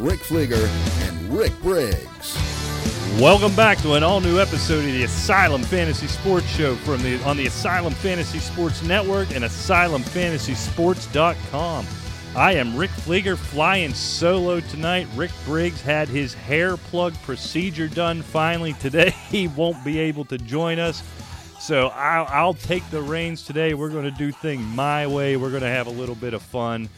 Rick Fleeger and Rick Briggs. Welcome back to an all-new episode of the Asylum Fantasy Sports Show from the on the Asylum Fantasy Sports Network and AsylumFantasySports.com. I am Rick Fleeger flying solo tonight. Rick Briggs had his hair plug procedure done finally today. He won't be able to join us. So I'll, I'll take the reins today. We're going to do things my way. We're going to have a little bit of fun.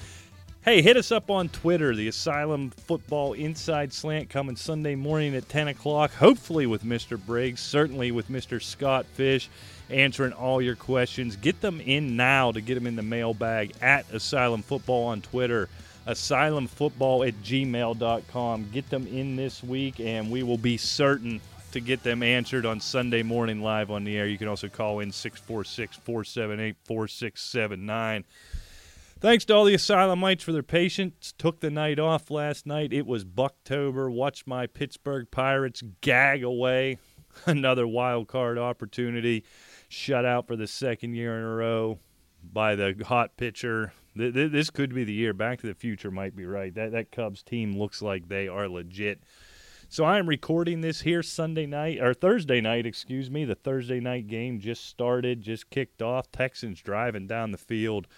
Hey, hit us up on Twitter, the Asylum Football Inside Slant coming Sunday morning at 10 o'clock, hopefully with Mr. Briggs, certainly with Mr. Scott Fish, answering all your questions. Get them in now to get them in the mailbag at Asylum Football on Twitter, asylumfootball at gmail.com. Get them in this week, and we will be certain to get them answered on Sunday morning live on the air. You can also call in 646 478 4679. Thanks to all the Asylumites for their patience. Took the night off last night. It was Bucktober. Watched my Pittsburgh Pirates gag away another wild card opportunity. Shut out for the second year in a row by the hot pitcher. This could be the year. Back to the Future might be right. That that Cubs team looks like they are legit. So I am recording this here Sunday night or Thursday night, excuse me. The Thursday night game just started, just kicked off. Texans driving down the field.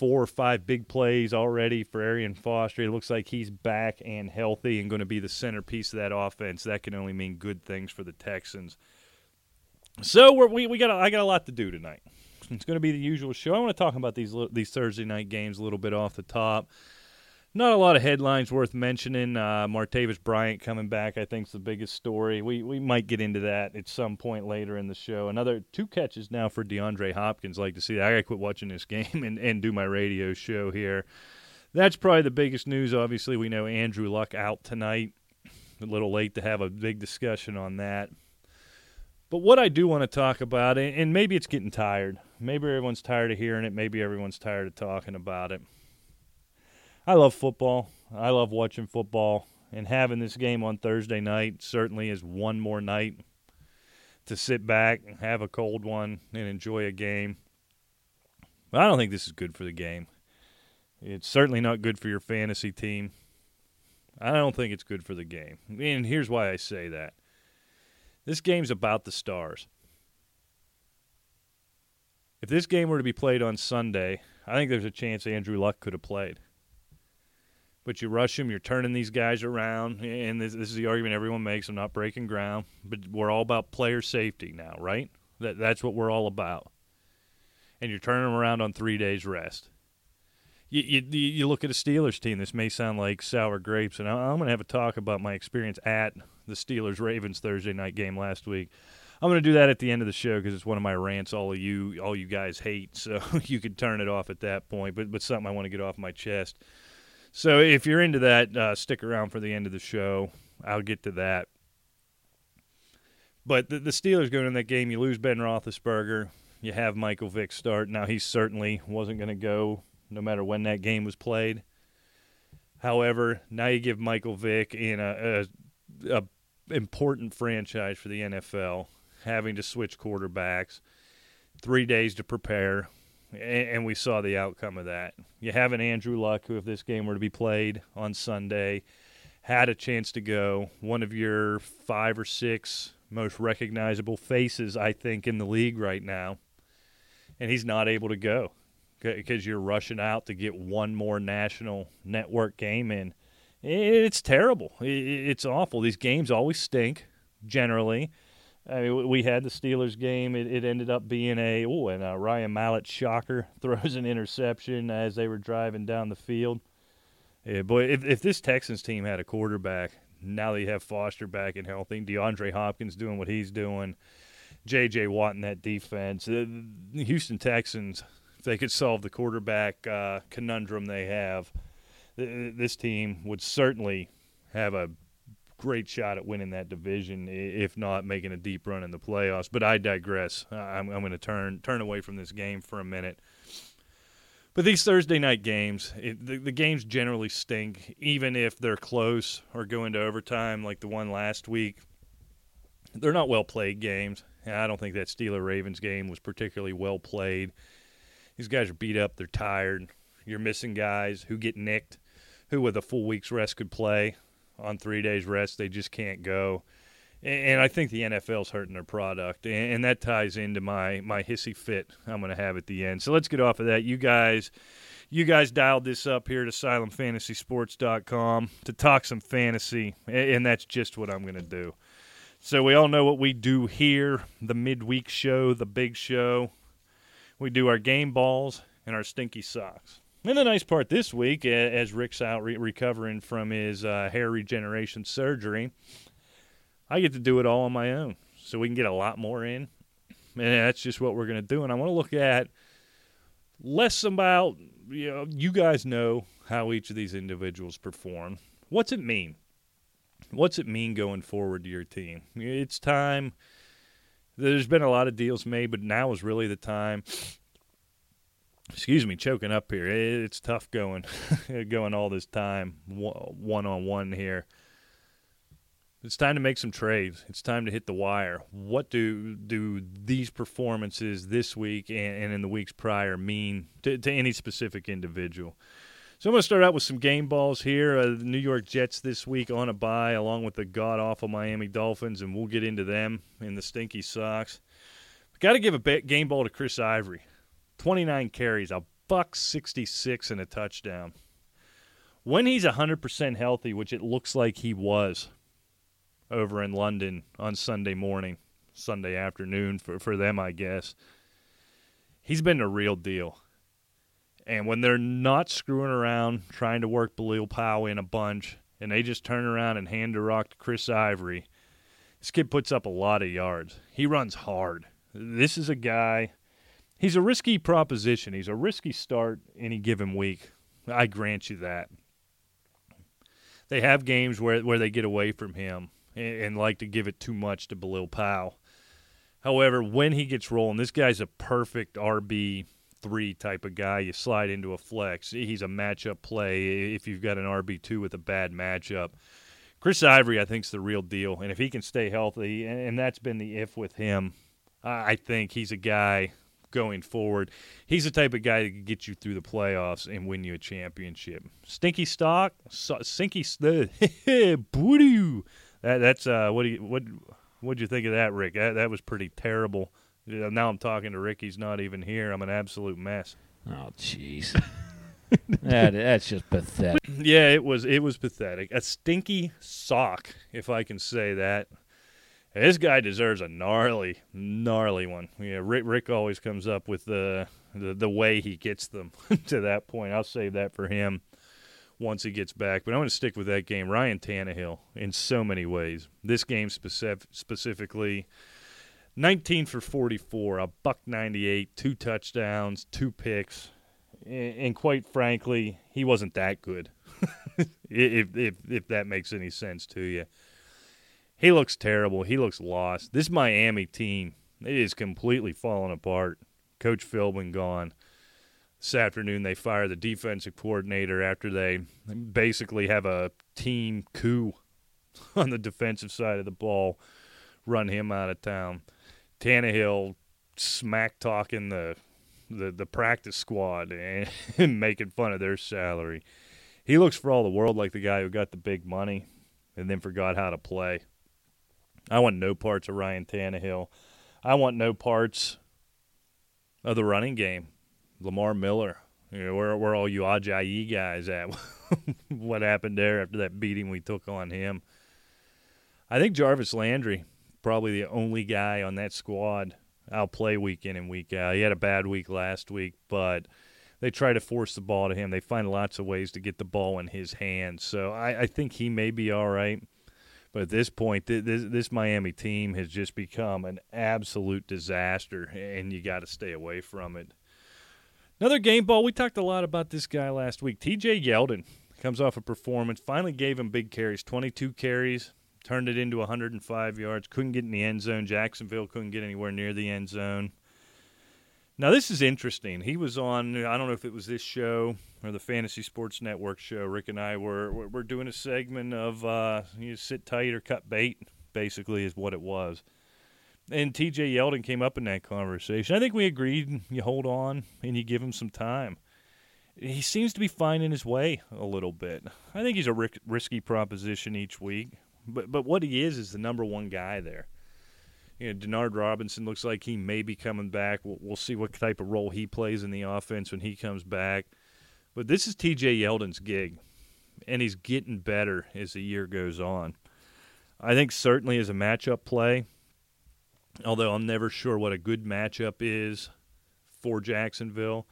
Four or five big plays already for Arian Foster. It looks like he's back and healthy and going to be the centerpiece of that offense. That can only mean good things for the Texans. So we're, we we got I got a lot to do tonight. It's going to be the usual show. I want to talk about these these Thursday night games a little bit off the top. Not a lot of headlines worth mentioning. Uh, Martavis Bryant coming back, I think, is the biggest story. We we might get into that at some point later in the show. Another two catches now for DeAndre Hopkins. Like to see that. I got to quit watching this game and, and do my radio show here. That's probably the biggest news. Obviously, we know Andrew Luck out tonight. A little late to have a big discussion on that. But what I do want to talk about, and maybe it's getting tired. Maybe everyone's tired of hearing it. Maybe everyone's tired of talking about it I love football. I love watching football, and having this game on Thursday night certainly is one more night to sit back and have a cold one and enjoy a game. But I don't think this is good for the game. It's certainly not good for your fantasy team. I don't think it's good for the game. And here's why I say that. This game's about the stars. If this game were to be played on Sunday, I think there's a chance Andrew Luck could have played but you rush them, you're turning these guys around, and this, this, is the argument everyone makes. I'm not breaking ground, but we're all about player safety now, right? That that's what we're all about. And you're turning them around on three days rest. You, you, you look at a Steelers team. This may sound like sour grapes, and I'm going to have a talk about my experience at the Steelers Ravens Thursday night game last week. I'm going to do that at the end of the show because it's one of my rants. All of you, all you guys hate, so you could turn it off at that point. But but something I want to get off my chest. So if you're into that, uh, stick around for the end of the show. I'll get to that. But the, the Steelers going in that game, you lose Ben Roethlisberger. You have Michael Vick start. Now he certainly wasn't going to go no matter when that game was played. However, now you give Michael Vick in a, a, a important franchise for the NFL having to switch quarterbacks, three days to prepare and we saw the outcome of that. You have an Andrew Luck, who, if this game were to be played on Sunday, had a chance to go. One of your five or six most recognizable faces, I think, in the league right now. And he's not able to go because you're rushing out to get one more national network game in. It's terrible. It's awful. These games always stink, generally. I mean, we had the Steelers game. It, it ended up being a oh, and uh, Ryan Mallett shocker throws an interception as they were driving down the field. Yeah, boy, if if this Texans team had a quarterback, now they have Foster back and healthy, DeAndre Hopkins doing what he's doing, J.J. Watt in that defense, uh, the Houston Texans, if they could solve the quarterback uh, conundrum they have, this team would certainly have a great shot at winning that division, if not making a deep run in the playoffs. But I digress. I'm, I'm going to turn turn away from this game for a minute. But these Thursday night games, it, the, the games generally stink, even if they're close or go into overtime, like the one last week. They're not well played games. I don't think that Steeler Ravens game was particularly well played. These guys are beat up. They're tired. You're missing guys who get nicked, who with a full week's rest could play on three days rest. They just can't go. And I think the NFL's hurting their product, and that ties into my my hissy fit I'm going to have at the end. So let's get off of that. You guys, you guys dialed this up here to AsylumFantasySports.com to talk some fantasy, and that's just what I'm going to do. So we all know what we do here: the midweek show, the big show. We do our game balls and our stinky socks. And the nice part this week, as Rick's out re- recovering from his uh, hair regeneration surgery, I get to do it all on my own. So we can get a lot more in. And that's just what we're going to do. And I want to look at less about, you know, you guys know how each of these individuals perform. What's it mean? What's it mean going forward to your team? It's time. There's been a lot of deals made, but now is really the time excuse me, choking up here. It's tough going, going all this time one on one here. It's time to make some trades. It's time to hit the wire. What do do these performances this week and, and in the weeks prior mean to, to, any specific individual? So I'm going to start out with some game balls here. Uh, the New York Jets this week on a bye, along with the god awful Miami Dolphins, and we'll get into them in the stinky socks. Got to give a game ball to Chris Ivory. 29 carries, a buck 66 and a touchdown. When he's 100% healthy, which it looks like he was over in London on Sunday morning, Sunday afternoon for, for them, I guess, he's been a real deal. And when they're not screwing around trying to work Bilal Powell in a bunch, and they just turn around and hand the rock to Chris Ivory, this kid puts up a lot of yards. He runs hard. This is a guy he's a risky proposition. He's a risky start any given week. I grant you that. They have games where where they get away from him and, and like to give it too much to Bilal Powell. However, when he gets rolling, this guy's a perfect RB three type of guy. You slide into a flex. He's a matchup play if you've got an RB two with a bad matchup. Chris Ivory, I think, is the real deal, and if he can stay healthy, and that's been the if with him, I think he's a guy going forward. He's the type of guy that can get you through the playoffs and win you a championship. Stinky stock, stinky booty. That, that's uh, what do you what what'd you think of that, Rick? That, that was pretty terrible. Now I'm talking to Rick. He's not even here. I'm an absolute mess. Oh, jeez. that, that's just pathetic. Yeah, it was. It was pathetic. A stinky sock, if I can say that. This guy deserves a gnarly, gnarly one. Yeah, Rick, Rick always comes up with the, the the way he gets them to that point. I'll save that for him once he gets back. But I'm going to stick with that game. Ryan Tannehill in so many ways. This game specific, specifically, 19 for 44, a buck 98, two touchdowns, two picks, and, and quite frankly, he wasn't that good. if if if that makes any sense to you. He looks terrible. He looks lost. This Miami team, it is completely falling apart. Coach Philbin gone. This afternoon, they fire the defensive coordinator after they basically have a team coup on the defensive side of the ball, run him out of town. Tannehill smack talking the, the the practice squad and making fun of their salary. He looks for all the world like the guy who got the big money and then forgot how to play. I want no parts of Ryan Tannehill. I want no parts of the running game. Lamar Miller. You know, where, where all you Ajayi guys at? what happened there after that beating we took on him? I think Jarvis Landry probably the only guy on that squad I'll play week in and week out. He had a bad week last week, but they try to force the ball to him. They find lots of ways to get the ball in his hands. So I, I think he may be all right. But at this point, this, this Miami team has just become an absolute disaster, and you got to stay away from it. Another game ball. We talked a lot about this guy last week. TJ Yeldon comes off a performance, finally gave him big carries 22 carries, turned it into 105 yards, couldn't get in the end zone. Jacksonville couldn't get anywhere near the end zone. Now, this is interesting. He was on, I don't know if it was this show or the Fantasy Sports Network show. Rick and I were, were doing a segment of uh, you sit tight or cut bait, basically, is what it was. And TJ Yeldon came up in that conversation. I think we agreed you hold on and you give him some time. He seems to be finding his way a little bit. I think he's a risky proposition each week, but but what he is is the number one guy there you know, Denard Robinson looks like he may be coming back. We'll, we'll, see what type of role he plays in the offense when he comes back. But this is TJ Yeldon's gig, and he's getting better as the year goes on. I think certainly as a matchup play, although I'm never sure what a good matchup is for Jacksonville,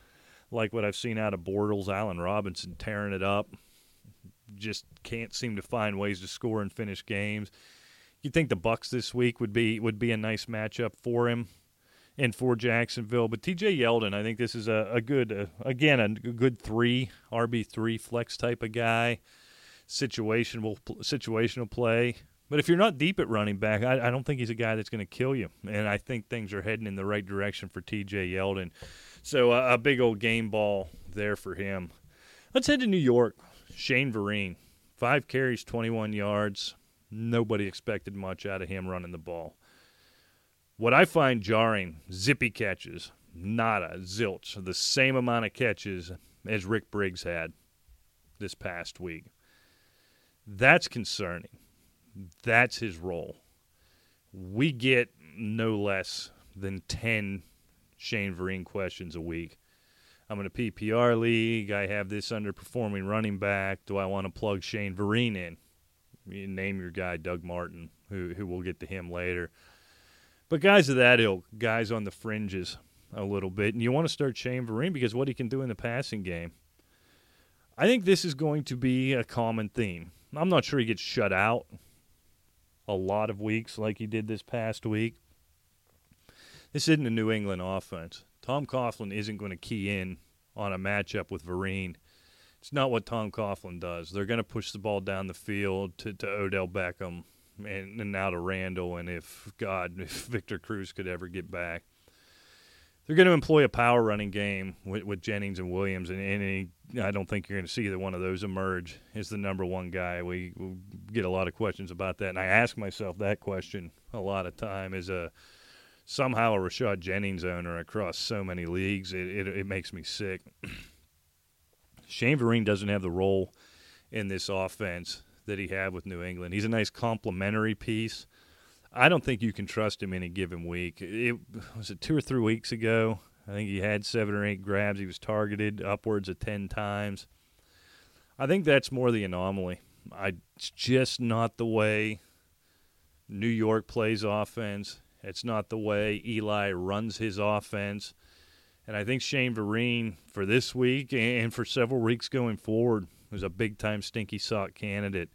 like what I've seen out of Bortles, Allen Robinson tearing it up, just can't seem to find ways to score and finish games you think the Bucks this week would be would be a nice matchup for him and for Jacksonville. But TJ Yeldon, I think this is a, a good uh, again a good three RB three flex type of guy, situational situational play. But if you're not deep at running back, I, I don't think he's a guy that's going to kill you. And I think things are heading in the right direction for TJ Yeldon. So uh, a big old game ball there for him. Let's head to New York. Shane Vereen, five carries, 21 yards. Nobody expected much out of him running the ball. What I find jarring, zippy catches, nada, zilch, the same amount of catches as Rick Briggs had this past week. That's concerning. That's his role. We get no less than 10 Shane Vereen questions a week. I'm in a PPR league. I have this underperforming running back. Do I want to plug Shane Vereen in? You name your guy Doug Martin, who who we'll get to him later. But guys of that ilk, guys on the fringes a little bit, and you want to start Shane Vereen because what he can do in the passing game. I think this is going to be a common theme. I'm not sure he gets shut out a lot of weeks like he did this past week. This isn't a New England offense. Tom Coughlin isn't going to key in on a matchup with Vereen it's not what Tom Coughlin does. They're going to push the ball down the field to, to Odell Beckham and, and now to Randle. And if God, if Victor Cruz could ever get back, they're going to employ a power running game with, with Jennings and Williams. And, he, I don't think you're going to see either one of those emerge as the number one guy. We, we get a lot of questions about that, and I ask myself that question a lot of time: is a somehow a Rashad Jennings owner across so many leagues? It, it, it makes me sick. Shane Vereen doesn't have the role in this offense that he had with New England. He's a nice complementary piece. I don't think you can trust him any given week. It was it two or three weeks ago. I think he had seven or eight grabs. He was targeted upwards of ten times. I think that's more the anomaly. I, it's just not the way New York plays offense. It's not the way Eli runs his offense. And I think Shane Vereen for this week and for several weeks going forward was a big time stinky sock candidate.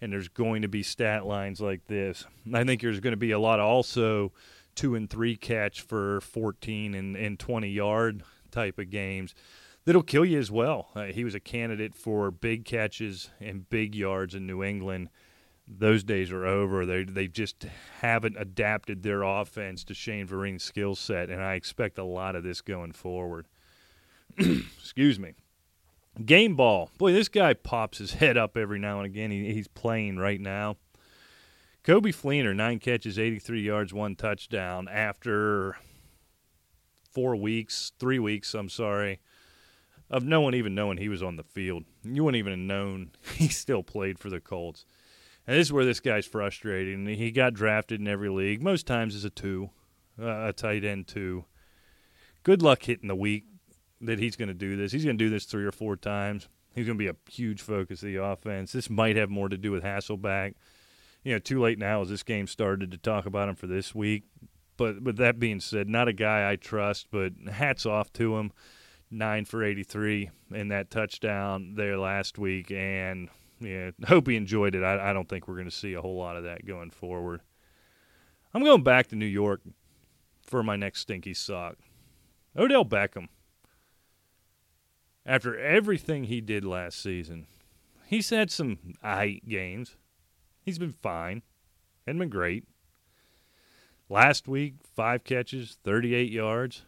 And there's going to be stat lines like this. I think there's going to be a lot also two and three catch for 14 and, and 20 yard type of games that'll kill you as well. Uh, he was a candidate for big catches and big yards in New England those days are over. They they just haven't adapted their offense to Shane Vereen's skill set, and I expect a lot of this going forward. Excuse me. Game ball. Boy, this guy pops his head up every now and again. He, he's playing right now. Coby Fleener, nine catches, 83 yards, one touchdown after four weeks, three weeks, I'm sorry, of no one even knowing he was on the field. You wouldn't even have known he still played for the Colts. And this is where this guy's frustrating. He got drafted in every league, most times as a two, uh, a tight end two. Good luck hitting the week that he's going to do this. He's going to do this three or four times. He's going to be a huge focus of the offense. This might have more to do with Hasselbeck you know, too late now as this game started to talk about him for this week. But with that being said, not a guy I trust, but hats off to him. Nine for 83 in that touchdown there last week, and yeah, hope he enjoyed it. I, I don't think we're going to see a whole lot of that going forward. I'm going back to New York for my next stinky sock. Odell Beckham. After everything he did last season, he's had some I games. He's been fine. Hadn't been great. Last week, five catches, 38 yards.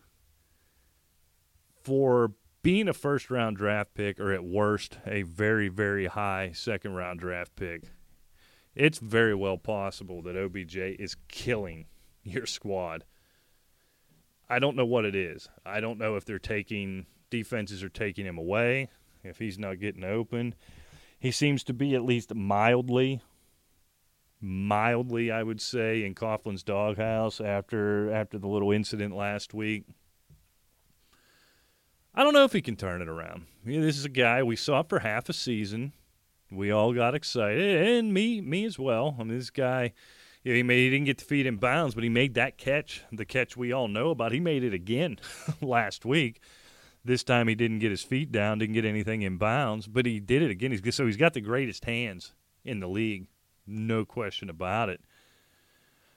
For being a first round draft pick, or at worst, a very, very high second round draft pick, it's very well possible that OBJ is killing your squad. I don't know what it is. I don't know if they're taking defenses are taking him away, if he's not getting open. He seems to be at least mildly mildly, I would say, in Coughlin's doghouse after after the little incident last week. I don't know if he can turn it around. I mean, this is a guy we saw for half a season. We all got excited, and me, me as well. I mean, this guy, you know, he made he didn't get the feet in bounds, but he made that catch, the catch we all know about. He made it again last week. This time he didn't get his feet down, didn't get anything in bounds, but he did it again. He's so he's got the greatest hands in the league, no question about it.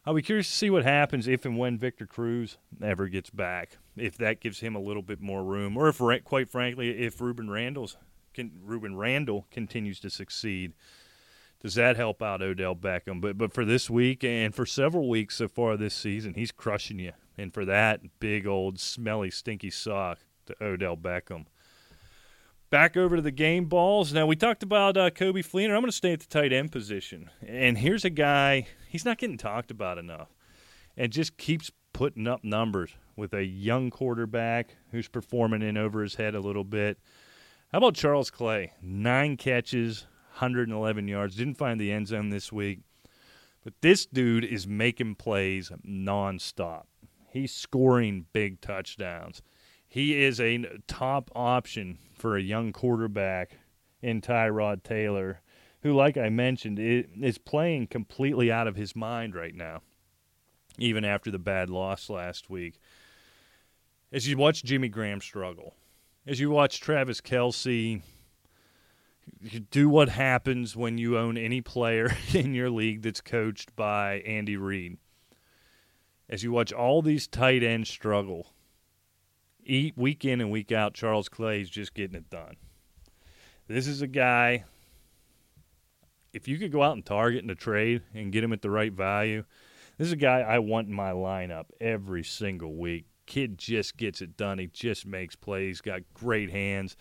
I'll be curious to see what happens if and when Victor Cruz ever gets back. If that gives him a little bit more room, or if, quite frankly, if Rueben Randle's can, Rueben Randle continues to succeed, does that help out Odell Beckham? But but for this week and for several weeks so far this season, he's crushing you. And for that, big old smelly stinky sock to Odell Beckham. Back over to the game balls. Now we talked about uh, Coby Fleener. I'm going to stay at the tight end position, and here's a guy. He's not getting talked about enough, and just keeps putting up numbers with a young quarterback who's performing in over his head a little bit. How about Charles Clay? Nine catches, 111 yards. Didn't find the end zone this week, but this dude is making plays nonstop. He's scoring big touchdowns. He is a top option for a young quarterback in Tyrod Taylor, who, like I mentioned, is playing completely out of his mind right now, even after the bad loss last week. As you watch Jimmy Graham struggle, as you watch Travis Kelce do what happens when you own any player in your league that's coached by Andy Reid. As you watch all these tight ends struggle, week in and week out, Charles Clay is just getting it done. This is a guy. If you could go out and target in a trade and get him at the right value, this is a guy I want in my lineup every single week. Kid just gets it done. He just makes plays. Got great hands.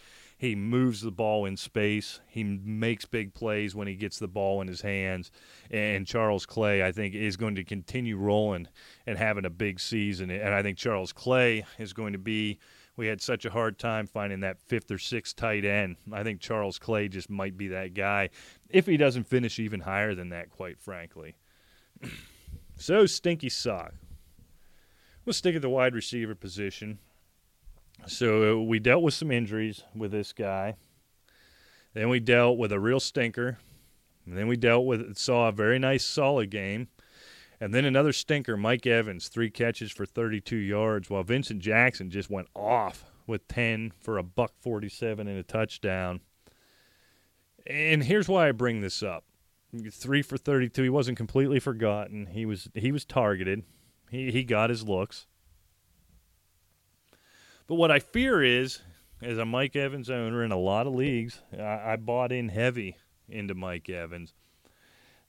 He moves the ball in space. He makes big plays when he gets the ball in his hands. And Charles Clay, I think, is going to continue rolling and having a big season. And I think Charles Clay is going to be. We had such a hard time finding that fifth or sixth tight end. I think Charles Clay just might be that guy if he doesn't finish even higher than that, quite frankly. so, stinky sock. We'll stick at the wide receiver position. So uh, we dealt with some injuries with this guy. Then we dealt with a real stinker. And then we dealt with saw a very nice solid game. And then another stinker, Mike Evans, three catches for 32 yards, while Vincent Jackson just went off with 10 for a buck 47 and a touchdown. And here's why I bring this up. 3 for 32, he wasn't completely forgotten. He was he was targeted. He he got his looks. But what I fear is, as a Mike Evans owner in a lot of leagues, I, I bought in heavy into Mike Evans,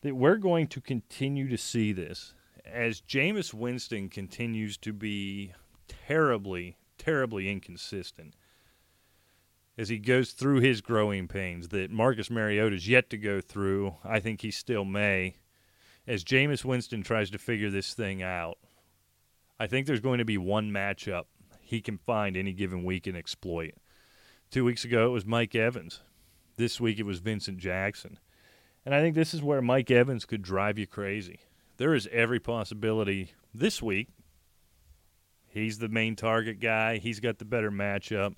that we're going to continue to see this as Jameis Winston continues to be terribly, terribly inconsistent as he goes through his growing pains that Marcus Mariota's yet to go through. I think he still may. As Jameis Winston tries to figure this thing out, I think there's going to be one matchup he can find any given week and exploit. Two weeks ago, it was Mike Evans. This week, it was Vincent Jackson. And I think this is where Mike Evans could drive you crazy. There is every possibility this week. He's the main target guy. He's got the better matchup.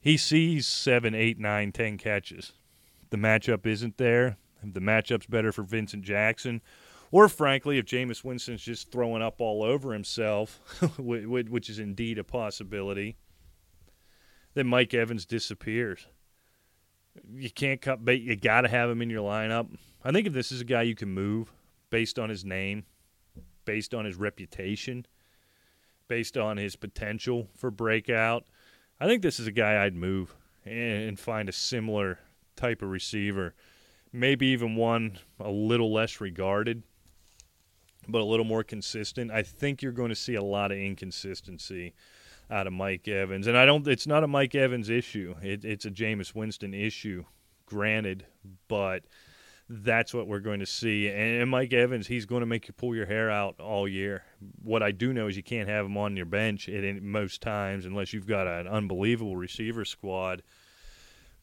He sees seven, eight, nine, ten catches. The matchup isn't there. the matchup's better for Vincent Jackson, or frankly, if Jameis Winston's just throwing up all over himself, which is indeed a possibility, then Mike Evans disappears. You can't cut bait. You got to have him in your lineup. I think if this is a guy you can move based on his name, based on his reputation, based on his potential for breakout, I think this is a guy I'd move and find a similar type of receiver. Maybe even one a little less regarded, but a little more consistent. I think you're going to see a lot of inconsistency out of Mike Evans, and I don't. It's not a Mike Evans issue. It, it's a Jameis Winston issue, granted, but that's what we're going to see. And Mike Evans, he's going to make you pull your hair out all year. What I do know is you can't have him on your bench at most times unless you've got an unbelievable receiver squad.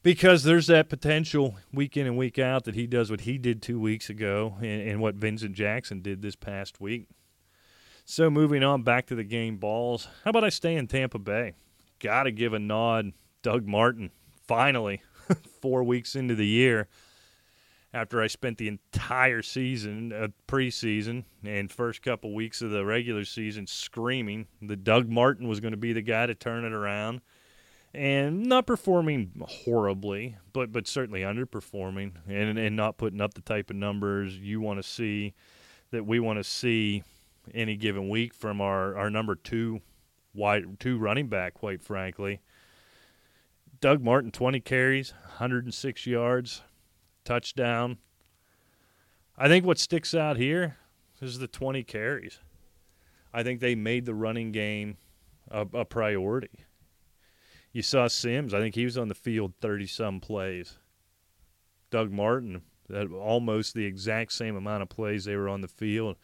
Because there's that potential week in and week out that he does what he did two weeks ago and, and what Vincent Jackson did this past week. So moving on back to the game balls. How about I stay in Tampa Bay? Got to give a nod. Doug Martin, finally, four weeks into the year, after I spent the entire season, uh, preseason, and first couple weeks of the regular season screaming that Doug Martin was going to be the guy to turn it around, and not performing horribly, but but certainly underperforming, and and not putting up the type of numbers you want to see, that we want to see any given week from our our number two wide two running back. Quite frankly. Doug Martin, 20 carries, 106 yards, touchdown. I think what sticks out here is the 20 carries. I think they made the running game a, a priority. You saw Sims. I think he was on the field 30 some plays. Doug Martin, that almost the exact same amount of plays they were on the field.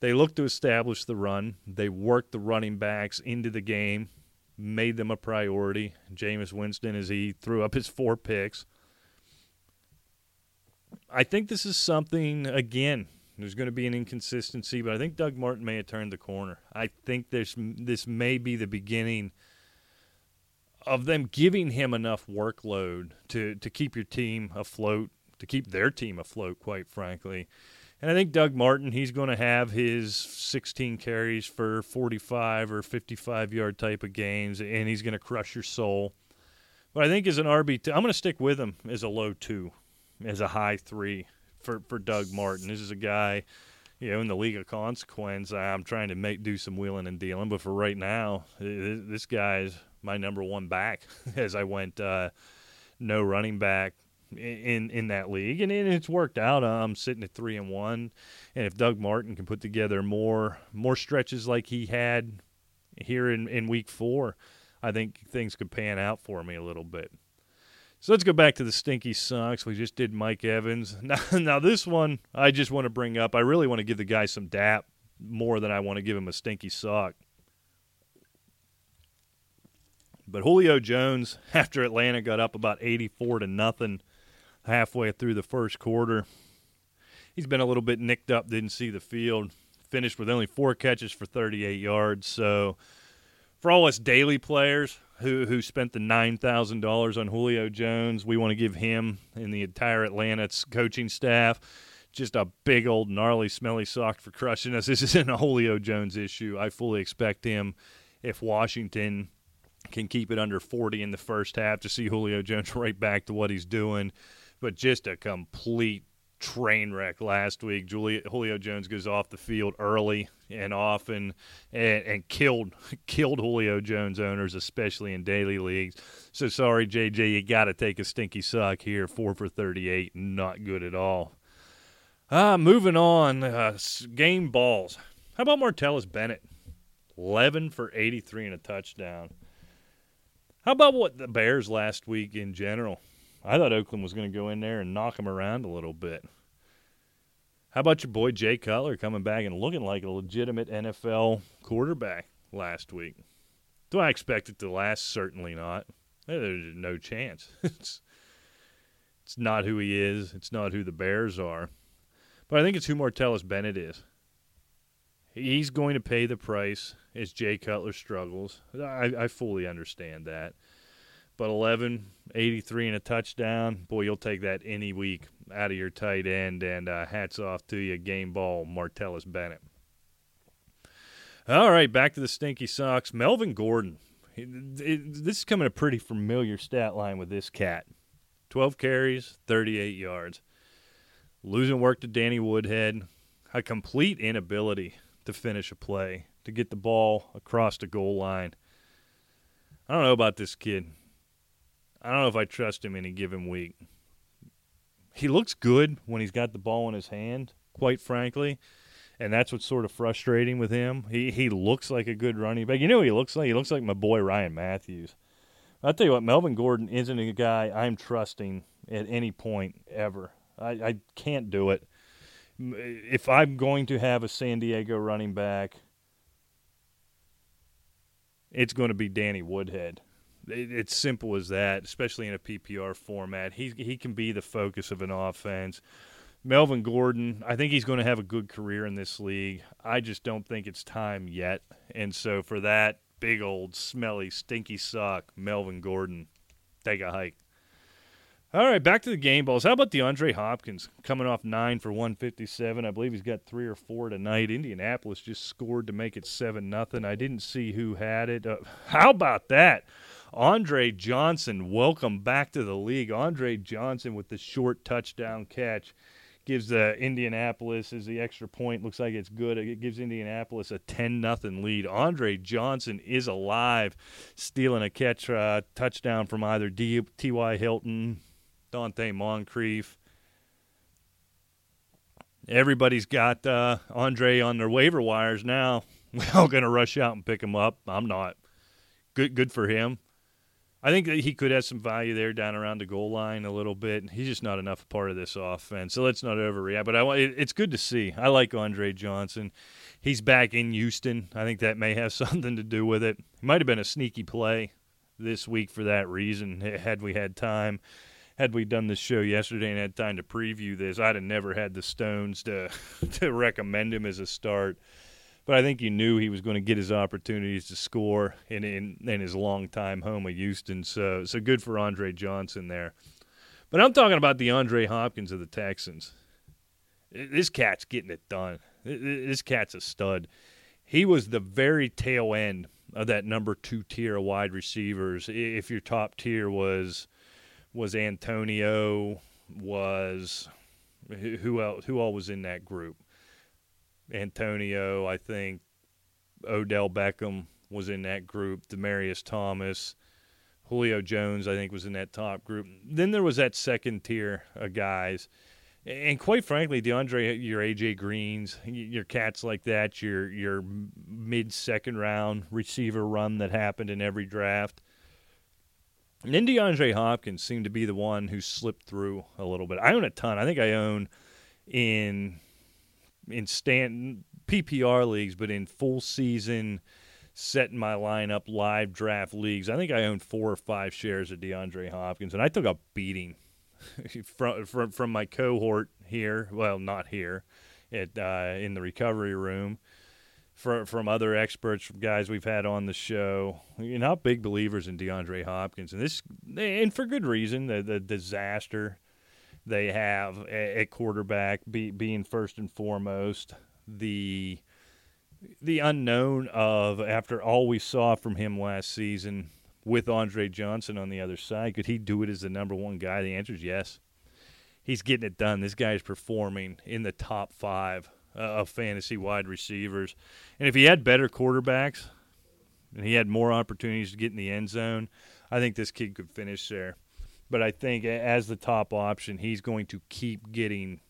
They looked to establish the run. They worked the running backs into the game, made them a priority. Jameis Winston, as he threw up his four picks, I think this is something again. There's going to be an inconsistency, but I think Doug Martin may have turned the corner. I think this this may be the beginning of them giving him enough workload to to keep your team afloat, to keep their team afloat, quite frankly. And I think Doug Martin, he's going to have his 16 carries for 45 or 55 yard type of games, and he's going to crush your soul. But I think as an RB, I'm going to stick with him as a low two as a high three for for Doug Martin. This is a guy, you know, in the league of consequence. I'm trying to make do some wheeling and dealing, but for right now, this guy is my number one back. as I went uh, no running back in in that league, and it's worked out. I'm sitting at three and one, and if Doug Martin can put together more more stretches like he had here in in week four, I think things could pan out for me a little bit. So let's go back to the stinky socks. We just did Mike Evans. Now, now this one I just want to bring up. I really want to give the guy some dap more than I want to give him a stinky sock. But Julio Jones, after Atlanta got up about 84 to nothing halfway through the first quarter, he's been a little bit nicked up, didn't see the field, finished with only four catches for 38 yards. So for all us daily players, who who spent the nine thousand dollars on Julio Jones. We want to give him and the entire Atlanta coaching staff just a big old gnarly smelly sock for crushing us. This isn't a Julio Jones issue. I fully expect him if Washington can keep it under 40 in the first half to see Julio Jones right back to what he's doing. But just a complete train wreck last week. Julio Jones goes off the field early and often and, and killed killed Julio Jones owners, especially in daily leagues. So sorry, JJ, you got to take a stinky suck here. Four for 38, not good at all. Uh, moving on, uh, game balls. How about Martellus Bennett? 11 for 83 and a touchdown. How about what the Bears last week in general? I thought Oakland was going to go in there and knock them around a little bit. How about your boy Jay Cutler coming back and looking like a legitimate NFL quarterback last week? Do I expect it to last? Certainly not. There's no chance. it's, it's not who he is. It's not who the Bears are. But I think it's who Martellus Bennett is. He's going to pay the price as Jay Cutler struggles. I, I fully understand that. but 11, 83 and a touchdown. Boy, you'll take that any week out of your tight end. And uh, hats off to you, game ball, Martellus Bennett. All right, back to the stinky socks. Melvin Gordon. It, it, this is coming a pretty familiar stat line with this cat 12 carries, 38 yards. Losing work to Danny Woodhead. A complete inability to finish a play, to get the ball across the goal line. I don't know about this kid. I don't know if I trust him any given week. He looks good when he's got the ball in his hand, quite frankly. And that's what's sort of frustrating with him. He he looks like a good running back. You know he looks like? He looks like my boy Ryan Mathews. I'll tell you what, Melvin Gordon isn't a guy I'm trusting at any point ever. I, I can't do it. If I'm going to have a San Diego running back, it's going to be Danny Woodhead. It's simple as that, especially in a PPR format. He he can be the focus of an offense. Melvin Gordon, I think he's going to have a good career in this league. I just don't think it's time yet. And so for that big old smelly stinky sock, Melvin Gordon, take a hike. All right, back to the game balls. How about DeAndre Hopkins coming off nine for 157? I believe he's got three or four tonight. Indianapolis just scored to make it seven nothing. I didn't see who had it. Uh, how about that? Andre Johnson, welcome back to the league. Andre Johnson with the short touchdown catch gives the Indianapolis as the extra point. Looks like it's good. It gives Indianapolis a ten nothing lead. Andre Johnson is alive, stealing a catch uh, touchdown from either T.Y. Hilton, Donte Moncrief. Everybody's got uh, Andre on their waiver wires now. We're all going to rush out and pick him up. I'm not. Good, good for him. I think that he could have some value there down around the goal line a little bit. He's just not enough part of this offense, so let's not overreact. But I, it's good to see. I like Andre Johnson. He's back in Houston. I think that may have something to do with it. It might have been a sneaky play this week for that reason. Had we had time, had we done this show yesterday and had time to preview this, I'd have never had the stones to to recommend him as a start but I think you knew he was going to get his opportunities to score in, in, in his long time home of Houston. So so good for Andre Johnson there. But I'm talking about the Andre Hopkins of the Texans. This cat's getting it done. This cat's a stud. He was the very tail end of that number two tier of wide receivers. If your top tier was was Antonio, was who else? Who all was in that group? Antonio, I think Odell Beckham was in that group, Demaryius Thomas, Julio Jones, I think was in that top group. Then there was that second tier of guys. And quite frankly, DeAndre, your AJ Greens, your cats like that, your your mid second round receiver run that happened in every draft. And then DeAndre Hopkins seemed to be the one who slipped through a little bit. I own a ton. I think I own in in stand PPR leagues, but in full season setting my lineup live draft leagues, I think I owned four or five shares of DeAndre Hopkins, and I took a beating from from from my cohort here. Well, not here, at uh, in the recovery room. From, from other experts, from guys we've had on the show, you know, big believers in DeAndre Hopkins, and this, and for good reason. The the disaster they have at quarterback be, being first and foremost the the unknown of after all we saw from him last season with Andre Johnson on the other side could he do it as the number one guy? The answer is yes. He's getting it done. This guy is performing in the top 5 uh, of fantasy wide receivers and if he had better quarterbacks and he had more opportunities to get in the end zone I think this kid could finish there but I think as the top option, he's going to keep getting.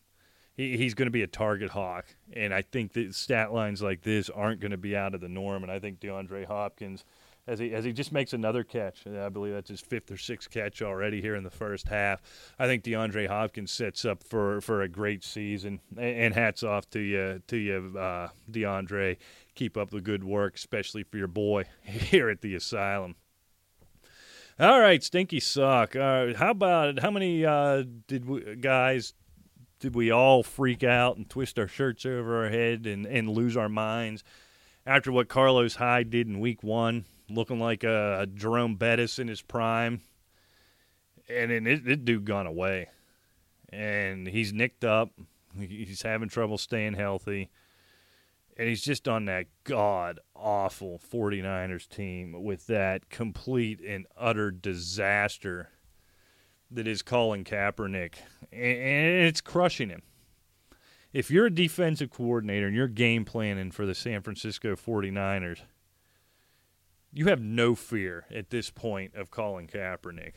He, he's going to be a target hawk, and I think that stat lines like this aren't going to be out of the norm. And I think DeAndre Hopkins, as he as he just makes another catch, I believe that's his fifth or sixth catch already here in the first half. I think DeAndre Hopkins sets up for, for a great season. And hats off to you to you, uh, DeAndre. Keep up the good work, especially for your boy here at the asylum. All right, stinky sock. Uh, how about how many uh, did we, guys did we all freak out and twist our shirts over our head and, and lose our minds after what Carlos Hyde did in Week One, looking like a, a Jerome Bettis in his prime? and then this dude gone away, and he's nicked up. He's having trouble staying healthy, and he's just on that god awful 49ers team with that complete and utter disaster that is Colin Kaepernick, and it's crushing him. If you're a defensive coordinator and you're game planning for the San Francisco 49ers, you have no fear at this point of Colin Kaepernick.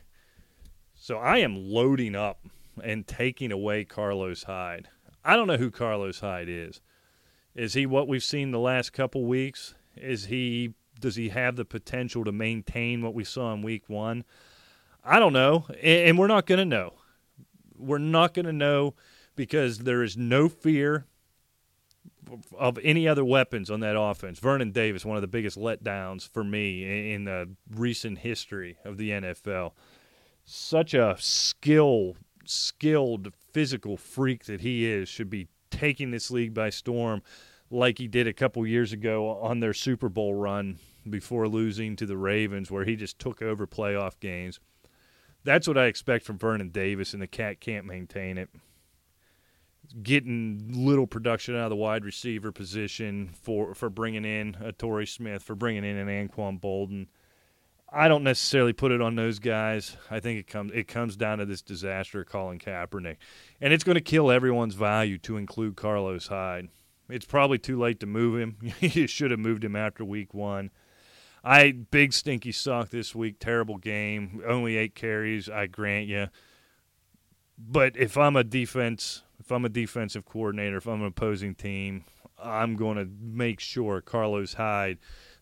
So I am loading up and taking away Carlos Hyde. I don't know who Carlos Hyde is. Is he what we've seen the last couple weeks? Is he does he have the potential to maintain what we saw in week 1? I don't know, and we're not going to know. We're not going to know because there is no fear of any other weapons on that offense. Vernon Davis, one of the biggest letdowns for me in the recent history of the NFL. Such a skill, skilled physical freak that he is, should be taking this league by storm, like he did a couple years ago on their Super Bowl run before losing to the Ravens, where he just took over playoff games. That's what I expect from Vernon Davis, and the cat can't maintain it getting little production out of the wide receiver position for for bringing in a Torrey Smith, for bringing in an Anquan Boldin. I don't necessarily put it on those guys. I think it comes it comes down to this disaster of Colin Kaepernick, and it's going to kill everyone's value to include Carlos Hyde. It's probably too late to move him. you should have moved him after week one. I big stinky sock this week. Terrible game. Only eight carries. I grant you. But if I'm a defense if I'm a defensive coordinator, if I'm an opposing team, I'm going to make sure Carlos Hyde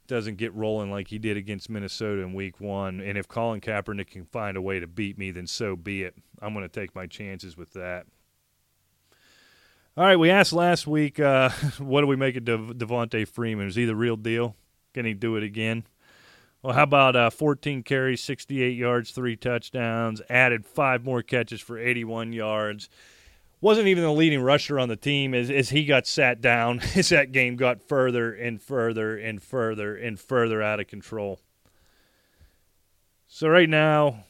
doesn't get rolling like he did against Minnesota in week one. And if Colin Kaepernick can find a way to beat me, then so be it. I'm going to take my chances with that. All right, we asked last week, uh, what do we make of De- Devonta Freeman? Is he the real deal? Can he do it again? Well, how about uh, 14 carries, 68 yards, three touchdowns, added five more catches for 81 yards wasn't even the leading rusher on the team as, as he got sat down as that game got further and further and further and further out of control. So right now,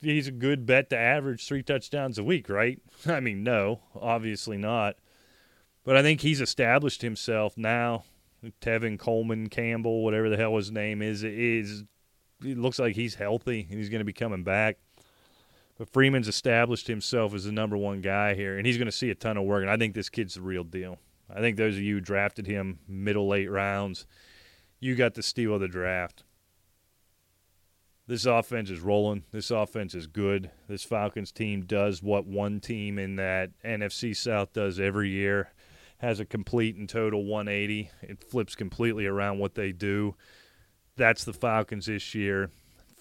he's a good bet to average three touchdowns a week, right? I mean, no, obviously not. But I think he's established himself now. Tevin Coleman Campbell, whatever the hell his name is, is it looks like he's healthy and he's going to be coming back. But Freeman's established himself as the number one guy here, and he's going to see a ton of work. And I think this kid's the real deal. I think those of you who drafted him middle late rounds, you got the steal of the draft. This offense is rolling. This offense is good. This Falcons team does what one team in that NFC South does every year has a complete and total 180. It flips completely around what they do. That's the Falcons this year.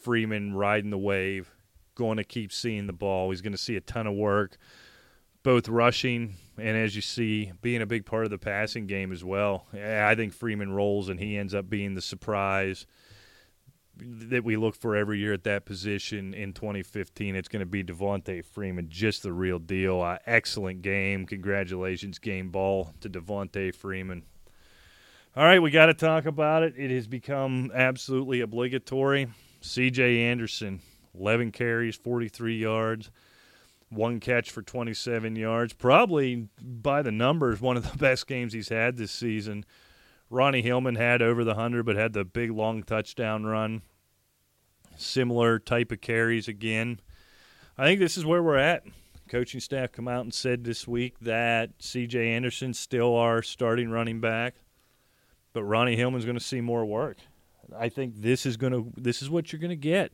Freeman riding the wave going to keep seeing the ball. He's going to see a ton of work, both rushing and, as you see, being a big part of the passing game as well. I think Freeman rolls and he ends up being the surprise that we look for every year at that position in 2015. It's going to be Devonta Freeman, just the real deal. Uh, excellent game. Congratulations, game ball to Devonta Freeman. All right, we got to talk about it. It has become absolutely obligatory. CJ Anderson 11 carries, 43 yards, one catch for 27 yards. Probably by the numbers, one of the best games he's had this season. Ronnie Hillman had over the 100, but had the big long touchdown run. Similar type of carries again. I think this is where we're at. Coaching staff come out and said this week that C.J. Anderson's still our starting running back, but Ronnie Hillman's going to see more work. I think this is going to this is what you're going to get.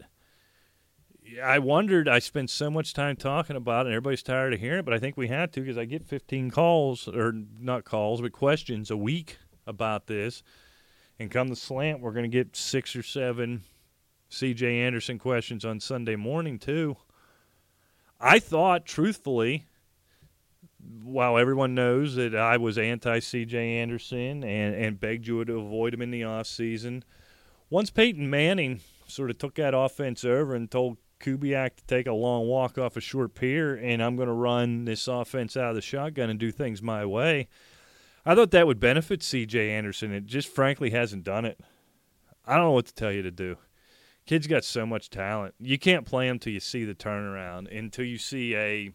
I wondered. I spent so much time talking about it, and everybody's tired of hearing it, but I think we had to because I get 15 calls, or not calls, but questions a week about this. And come the slant, we're going to get six or seven C.J. Anderson questions on Sunday morning, too. I thought, truthfully, while everyone knows that I was anti C.J. Anderson and, and begged you to avoid him in the offseason, once Peyton Manning sort of took that offense over and told Kubiak to take a long walk off a short pier, and I'm going to run this offense out of the shotgun and do things my way. I thought that would benefit C.J. Anderson. It just frankly hasn't done it. I don't know what to tell you to do. Kid's got so much talent. You can't play him till you see the turnaround, until you see a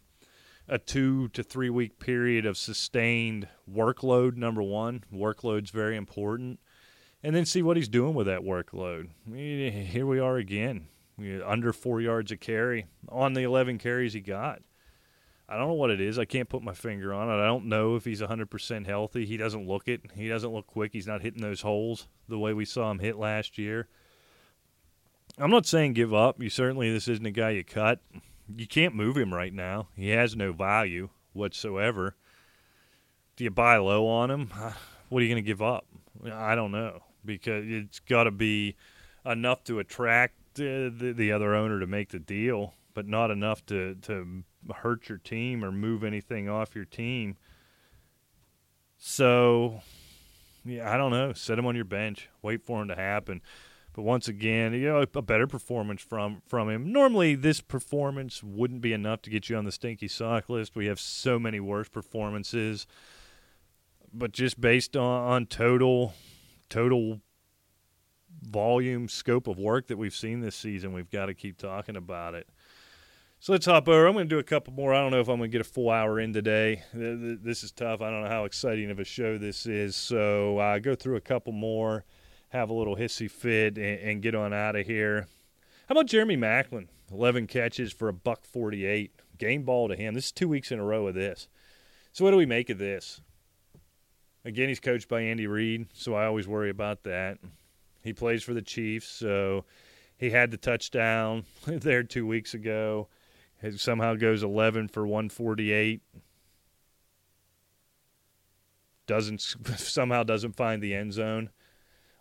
a two to three week period of sustained workload. Number one, workload's very important, and then see what he's doing with that workload. Here we are again, under four yards a carry on the 11 carries he got. I don't know what it is. I can't put my finger on it. I don't know if he's 100% healthy. He doesn't look it. He doesn't look quick. He's not hitting those holes the way we saw him hit last year. I'm not saying give up. You certainly this isn't a guy you cut. You can't move him right now. He has no value whatsoever. Do you buy low on him? What are you going to give up? I don't know because it's got to be enough to attract the, the other owner to make the deal, but not enough to to hurt your team or move anything off your team. So, yeah, I don't know. Set him on your bench. Wait for him to happen. But once again, you know, a better performance from from him. Normally, this performance wouldn't be enough to get you on the stinky sock list. We have so many worse performances. But just based on, on total total volume, scope of work that we've seen this season, we've got to keep talking about it. So let's hop over. I'm going to do a couple more. I don't know if I'm going to get a full hour in today. This is tough. I don't know how exciting of a show this is. So I uh, go through a couple more, have a little hissy fit, and, and get on out of here. How about Jeremy Maclin? 11 catches for a buck 48. Game ball to him. This is two weeks in a row of this. So what do we make of this? Again, he's coached by Andy Reid, so I always worry about that. He plays for the Chiefs, so he had the touchdown there two weeks ago. It somehow goes 11 for 148. Doesn't somehow doesn't find the end zone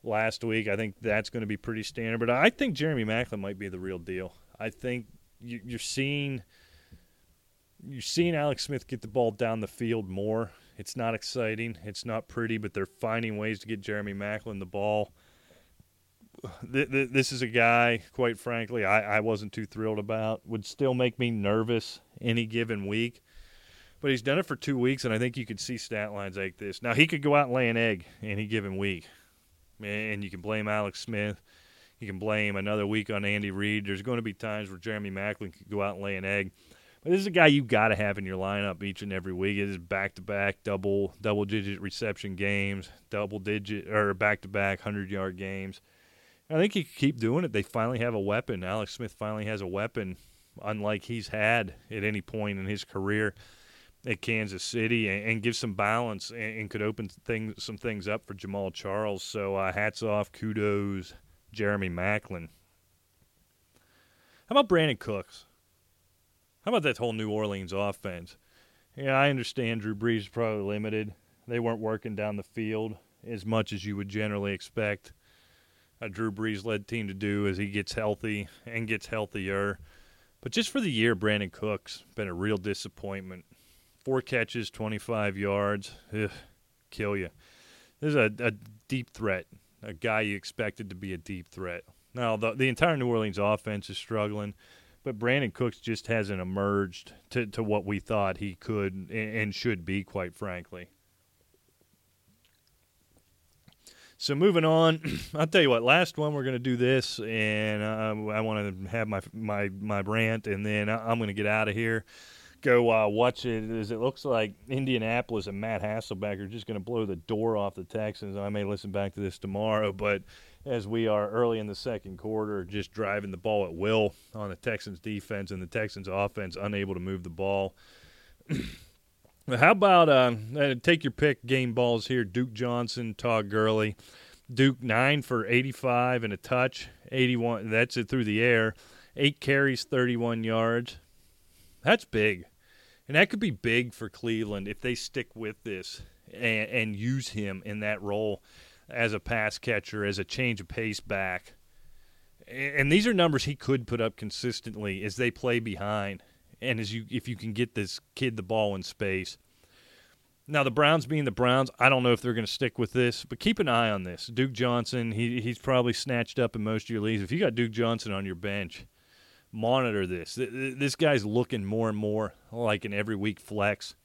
last week. I think that's going to be pretty standard. But I think Jeremy Maclin might be the real deal. I think you're seeing you're seeing Alex Smith get the ball down the field more. It's not exciting. It's not pretty, but they're finding ways to get Jeremy Maclin the ball this is a guy, quite frankly, I, I wasn't too thrilled about. Would still make me nervous any given week. But he's done it for two weeks, and I think you could see stat lines like this. Now, he could go out and lay an egg any given week. And you can blame Alex Smith. You can blame another week on Andy Reid. There's going to be times where Jeremy Maclin could go out and lay an egg. But this is a guy you've got to have in your lineup each and every week. It is back to back double double digit reception games, double digit or back to back hundred yard games. I think he could keep doing it. They finally have a weapon. Alex Smith finally has a weapon, unlike he's had at any point in his career at Kansas City, and, and give some balance and, and, could open things some things up for Jamaal Charles. So uh, hats off, kudos, Jeremy Maclin. How about Brandin Cooks? How about that whole New Orleans offense? Yeah, I understand Drew Brees is probably limited. They weren't working down the field as much as you would generally expect a Drew Brees led team to do as he gets healthy and gets healthier. But just for the year, Brandin Cooks been a real disappointment. Four catches, 25 yards. Ugh, kill you. There's a, a deep threat, a guy you expected to be a deep threat. Now, the, the entire New Orleans offense is struggling, but Brandin Cooks just hasn't emerged to, to what we thought he could and should be, quite frankly. So moving on, I'll tell you what. Last one, we're going to do this, and uh, I want to have my my my rant, and then I'm going to get out of here. Go uh, watch it. As it looks like Indianapolis and Matt Hasselbeck are just going to blow the door off the Texans. I may listen back to this tomorrow, but as we are early in the second quarter, just driving the ball at will on the Texans defense and the Texans offense, unable to move the ball. How about uh, uh, take your pick game balls here? Duke Johnson, Todd Gurley. Duke nine for 85 and a touch, 81. That's it through the air. Eight carries, 31 yards. That's big, and that could be big for Cleveland if they stick with this and, and use him in that role as a pass catcher, as a change of pace back. And these are numbers he could put up consistently as they play behind and as you if you can get this kid the ball in space. Now the Browns being the Browns, I don't know if they're going to stick with this, but keep an eye on this. Duke Johnson, he he's probably snatched up in most of your leagues. If you got Duke Johnson on your bench, monitor this. This guy's looking more and more like an every week flex,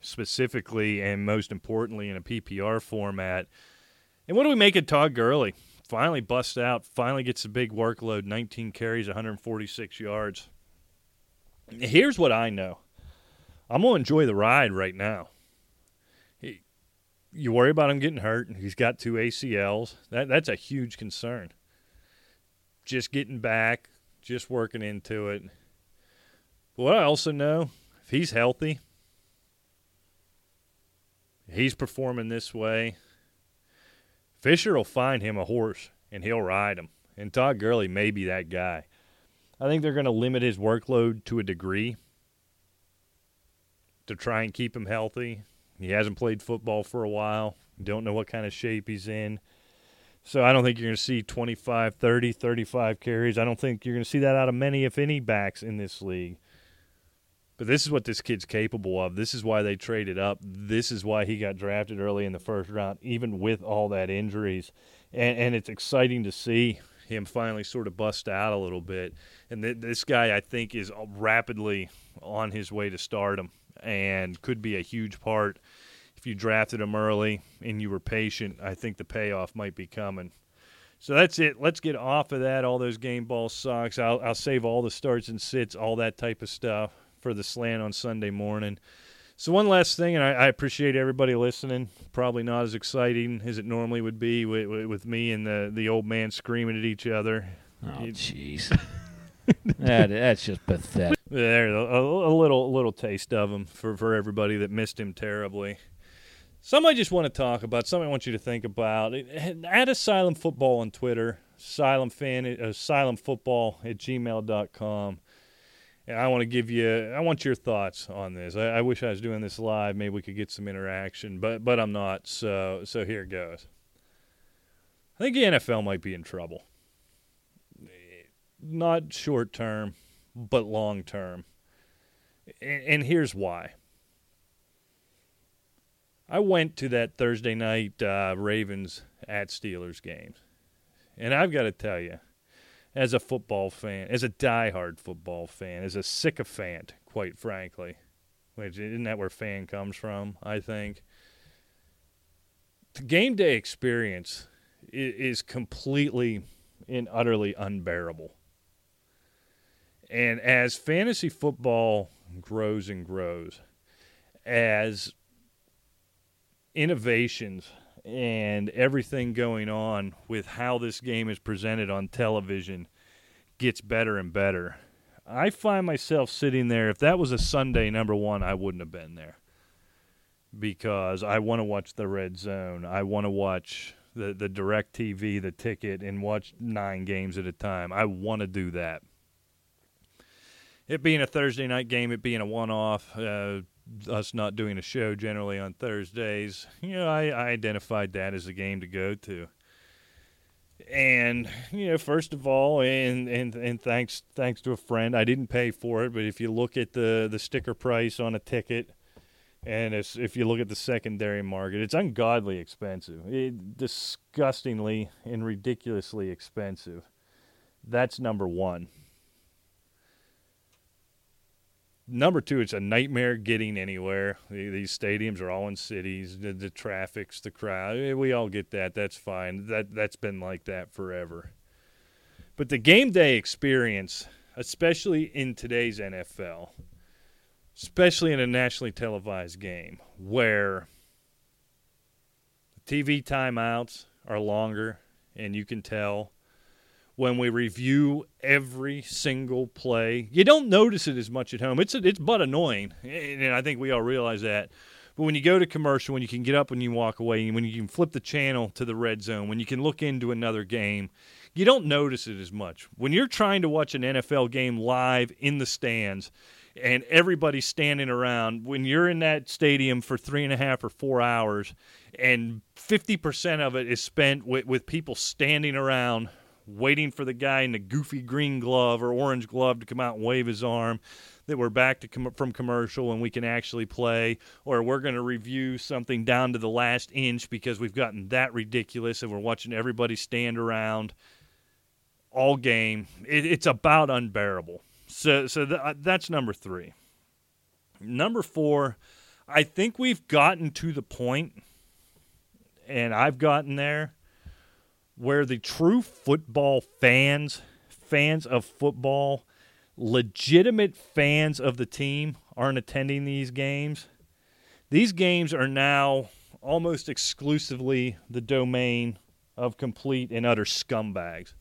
specifically and most importantly in a PPR format. And what do we make of Todd Gurley? finally busts out, finally gets a big workload 19 carries, 146 yards. Here's what I know I'm going to enjoy the ride right now. He, you worry about him getting hurt. and He's got two ACLs. That, that's a huge concern. Just getting back, just working into it. But what I also know, if he's healthy, he's performing this way, Fisher will find him a horse and he'll ride him. And Todd Gurley may be that guy. I think they're going to limit his workload to a degree to try and keep him healthy. He hasn't played football for a while. Don't know what kind of shape he's in. So I don't think you're going to see 25, 30, 35 carries. I don't think you're going to see that out of many, if any, backs in this league. But this is what this kid's capable of. This is why they traded up. This is why he got drafted early in the first round, even with all that injuries. And, and it's exciting to see him finally sort of bust out a little bit. And th- this guy, I think, is rapidly on his way to stardom and could be a huge part. If you drafted him early and you were patient, I think the payoff might be coming. So that's it. Let's get off of that. All those game ball socks. I'll, I'll save all the starts and sits, all that type of stuff for the slant on Sunday morning. So one last thing, and I, I, appreciate everybody listening. Probably not as exciting as it normally would be with, with me and the the old man screaming at each other. Oh, jeez, that that's just pathetic. There, a, a, little a little taste of him for for everybody that missed him terribly. Something I just want to talk about. Something I want you to think about. At Asylum Football on Twitter, Asylum fan, uh, Asylum Football at gmail.com and I want to give you, I want your thoughts on this. I, I, wish I was doing this live. Maybe we could get some interaction, but but I'm not. So so here it goes. I think the NFL might be in trouble. Not short term, but long term. And, and here's why. I went to that Thursday night uh, Ravens at Steelers game, and I've got to tell you as a football fan, as a diehard football fan, as a sycophant, quite frankly. Which isn't that where fan comes from? I think the game day experience is completely and utterly unbearable. And as fantasy football grows and grows, as innovations and everything going on with how this game is presented on television gets better and better. I find myself sitting there. If that was a Sunday, number one, I wouldn't have been there because I want to watch the red zone. I want to watch the the DirecTV, the ticket, and watch nine games at a time. I want to do that. It being a Thursday night game, it being a one off, uh, us not doing a show generally on Thursdays, you know, I, I identified that as a game to go to. And you know, first of all, and and and thanks thanks to a friend, I didn't pay for it, but if you look at the the sticker price on a ticket, and if you look at the secondary market, it's ungodly expensive, it, disgustingly and ridiculously expensive. That's number one. Number two, it's a nightmare getting anywhere. These stadiums are all in cities. The, the traffic's the crowd. Eh, we all get that. That's fine. That that's been like that forever. But the game day experience, especially in today's NFL, especially in a nationally televised game, where TV timeouts are longer, and you can tell when we review every single play. You don't notice it as much at home. It's it's but annoying, and I think we all realize that. But when you go to commercial, when you can get up and you walk away, and when you can flip the channel to the red zone, when you can look into another game, you don't notice it as much. When you're trying to watch an NFL game live in the stands and everybody's standing around, when you're in that stadium for three and a half or four hours, and 50% of it is spent with, with people standing around waiting for the guy in the goofy green glove or orange glove to come out and wave his arm that we're back to com- from commercial and we can actually play or we're going to review something down to the last inch because we've gotten that ridiculous and we're watching everybody stand around all game. It, it's about unbearable. So so th- uh, that's number 3 number 4 I think we've gotten to the point and I've gotten there where the true football fans, fans of football, legitimate fans of the team aren't attending these games. These games are now almost exclusively the domain of complete and utter scumbags.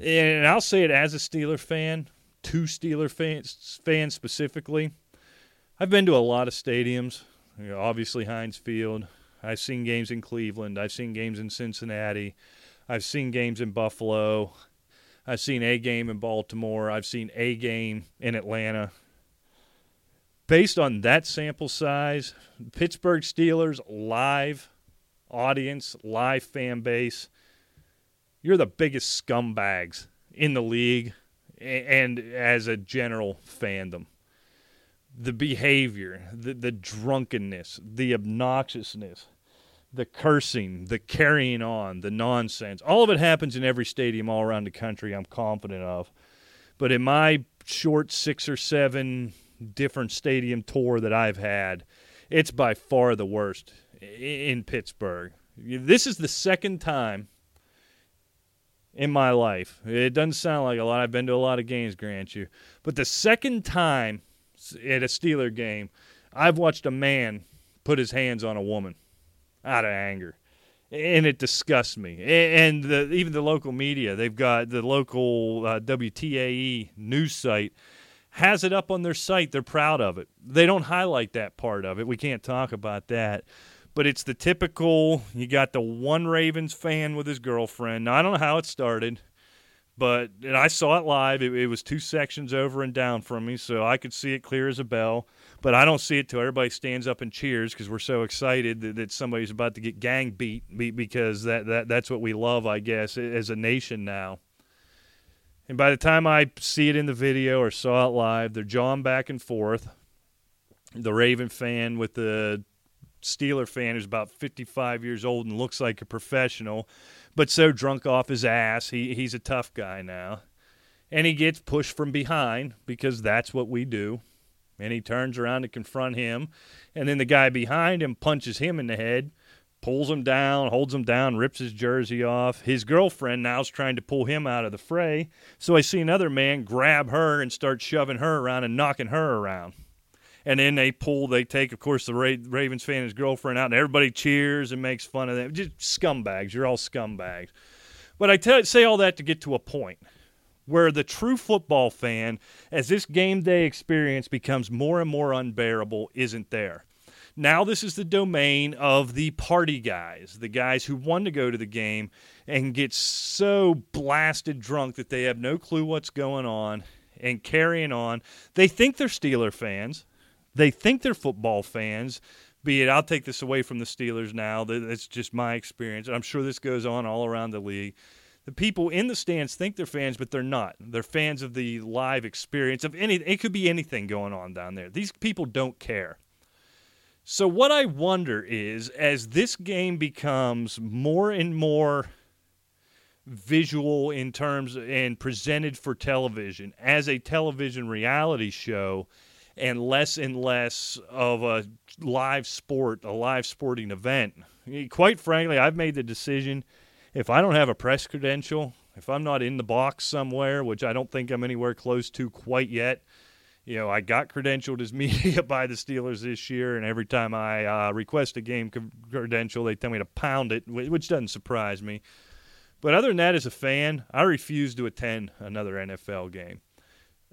And I'll say it as a Steeler fan, two Steeler fans, fans specifically. I've been to a lot of stadiums, you know, obviously Heinz Field. I've seen games in Cleveland. I've seen games in Cincinnati. I've seen games in Buffalo. I've seen a game in Baltimore. I've seen a game in Atlanta. Based on that sample size, Pittsburgh Steelers live audience, live fan base, you're the biggest scumbags in the league and as a general fandom. The behavior, the, the drunkenness, the obnoxiousness, the cursing, the carrying on, the nonsense. All of it happens in every stadium all around the country, I'm confident of. But in my short six or seven different stadium tour that I've had, it's by far the worst in Pittsburgh. This is the second time in my life. It doesn't sound like a lot. I've been to a lot of games, grant you. But the second time at a Steeler game, I've watched a man put his hands on a woman out of anger. And it disgusts me. And the, even the local media, they've got the local uh, WTAE news site has it up on their site. They're proud of it. They don't highlight that part of it. We can't talk about that. But it's the typical you got the one Ravens fan with his girlfriend. Now, I don't know how it started, but and I saw it live. It, it was two sections over and down from me, so I could see it clear as a bell. But I don't see it till everybody stands up and cheers because we're so excited that, that somebody's about to get gang beat because that, that that's what we love, I guess, as a nation now. And by the time I see it in the video or saw it live, they're jawing back and forth. The Raven fan with the Steeler fan who's about 55 years old and looks like a professional, but so drunk off his ass, he, he's a tough guy now. And he gets pushed from behind because that's what we do. And he turns around to confront him. And then the guy behind him punches him in the head pulls him down, holds him down, rips his jersey off. His girlfriend now is trying to pull him out of the fray. So I see another man grab her and start shoving her around and knocking her around. And then they pull, they take, of course, the Ravens fan and his girlfriend out, and everybody cheers and makes fun of them. Just scumbags. You're all scumbags. But I tell, say all that to get to a point where the true football fan, as this game day experience becomes more and more unbearable, isn't there. Now this is the domain of the party guys, the guys who want to go to the game and get so blasted drunk that they have no clue what's going on and carrying on. They think they're Steeler fans. They think they're football fans. Be it, I'll take this away from the Steelers now. That's just my experience. I'm sure this goes on all around the league. The people in the stands think they're fans, but they're not. They're fans of the live experience of any. It could be anything going on down there. These people don't care. So, what I wonder is as this game becomes more and more visual in terms and presented for television as a television reality show and less and less of a live sport, a live sporting event. Quite frankly, I've made the decision if I don't have a press credential, if I'm not in the box somewhere, which I don't think I'm anywhere close to quite yet, you know, I got credentialed as media by the Steelers this year, and every time I uh, request a game credential, they tell me to pound it, which doesn't surprise me. But other than that, as a fan, I refuse to attend another NFL game.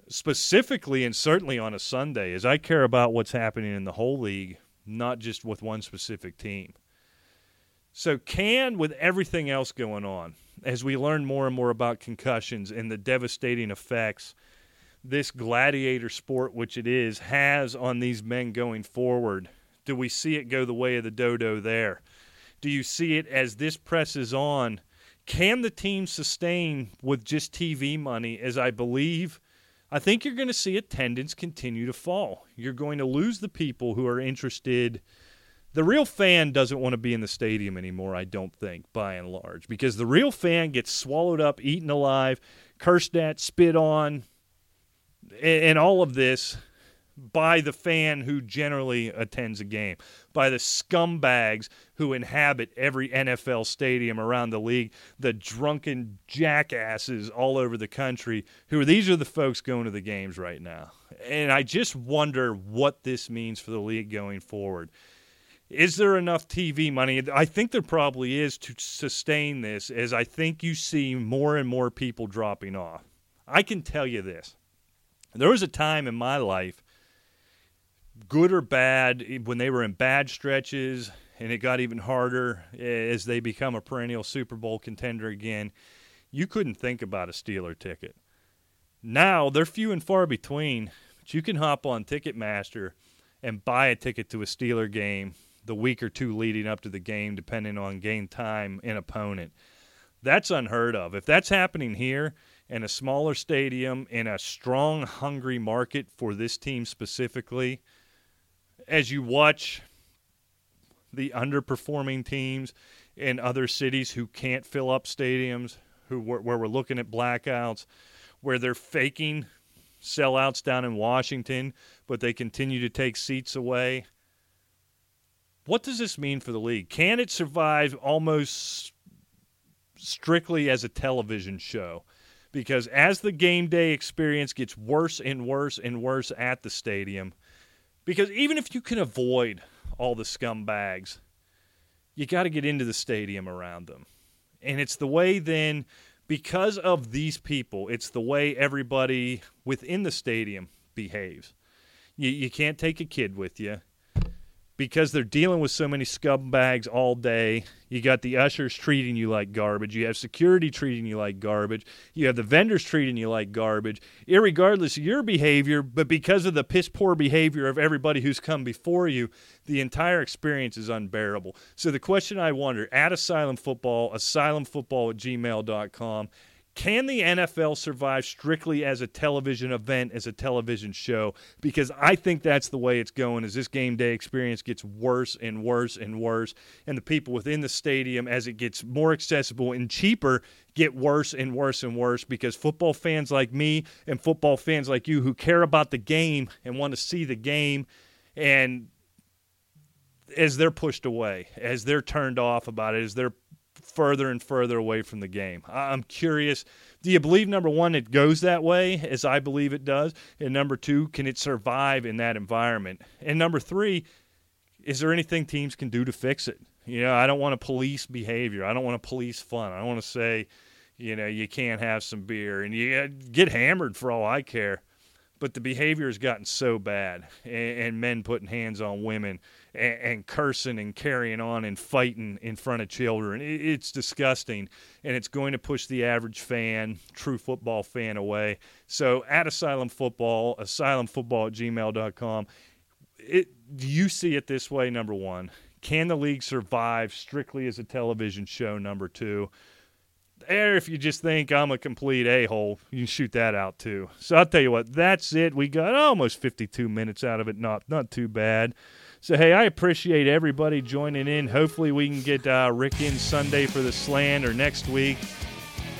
Specifically and certainly on a Sunday, as I care about what's happening in the whole league, not just with one specific team. So, can, with everything else going on, as we learn more and more about concussions and the devastating effects – this gladiator sport, which it is, has on these men going forward? Do we see it go the way of the dodo there? Do you see it as this presses on? Can the team sustain with just TV money? As I believe, I think you're going to see attendance continue to fall. You're going to lose the people who are interested. The real fan doesn't want to be in the stadium anymore, I don't think, by and large, because the real fan gets swallowed up, eaten alive, cursed at, spit on, and all of this by the fan who generally attends a game, by the scumbags who inhabit every NFL stadium around the league, the drunken jackasses all over the country who are these are the folks going to the games right now. And I just wonder what this means for the league going forward. Is there enough TV money? I think there probably is to sustain this, as I think you see more and more people dropping off. I can tell you this. There was a time in my life good or bad, when they were in bad stretches, and it got even harder as they become a perennial Super Bowl contender again, you couldn't think about a Steeler ticket. Now they're few and far between, but you can hop on Ticketmaster and buy a ticket to a Steeler game the week or two leading up to the game, depending on game time and opponent. That's unheard of. If that's happening here in a smaller stadium in a strong, hungry market for this team specifically, as you watch the underperforming teams in other cities who can't fill up stadiums, who where we're looking at blackouts, where they're faking sellouts down in Washington, but they continue to take seats away. What does this mean for the league? Can it survive almost strictly as a television show? Because as the game day experience gets worse and worse and worse at the stadium – because even if you can avoid all the scumbags, you got to get into the stadium around them. And it's the way then, because of these people, it's the way everybody within the stadium behaves. You, you can't take a kid with you because they're dealing with so many scumbags all day. You got the ushers treating you like garbage. You have security treating you like garbage. You have the vendors treating you like garbage, irregardless of your behavior, but because of the piss poor behavior of everybody who's come before you, the entire experience is unbearable. So the question I wonder at Asylum Football, asylumfootball at gmail.com, can the NFL survive strictly as a television event, as a television show? Because I think that's the way it's going. As this game day experience gets worse and worse and worse, and the people within the stadium, as it gets more accessible and cheaper, get worse and worse and worse. Because football fans like me and football fans like you who care about the game and want to see the game, and as they're pushed away, as they're turned off about it, as they're further and further away from the game. I'm curious. Do you believe number one it goes that way, as I believe it does, and number two, can it survive in that environment? And number three, is there anything teams can do to fix it? You know, I don't want to police behavior. I don't want to police fun. I don't want to say, you know, you can't have some beer and you get hammered for all I care. But the behavior has gotten so bad, and, and men putting hands on women and, and, cursing and carrying on and fighting in front of children. It, it's disgusting, and it's going to push the average fan, true football fan, away. So at Asylum Football, asylumfootball at gmail.com, it, do you see it this way, number one? Can the league survive strictly as a television show, number two? Or if you just think I'm a complete a hole, you can shoot that out too. So I'll tell you what, that's it. We got almost 52 minutes out of it. Not not too bad. So, hey, I appreciate everybody joining in. Hopefully, we can get uh, Rick in Sunday for the slant or next week.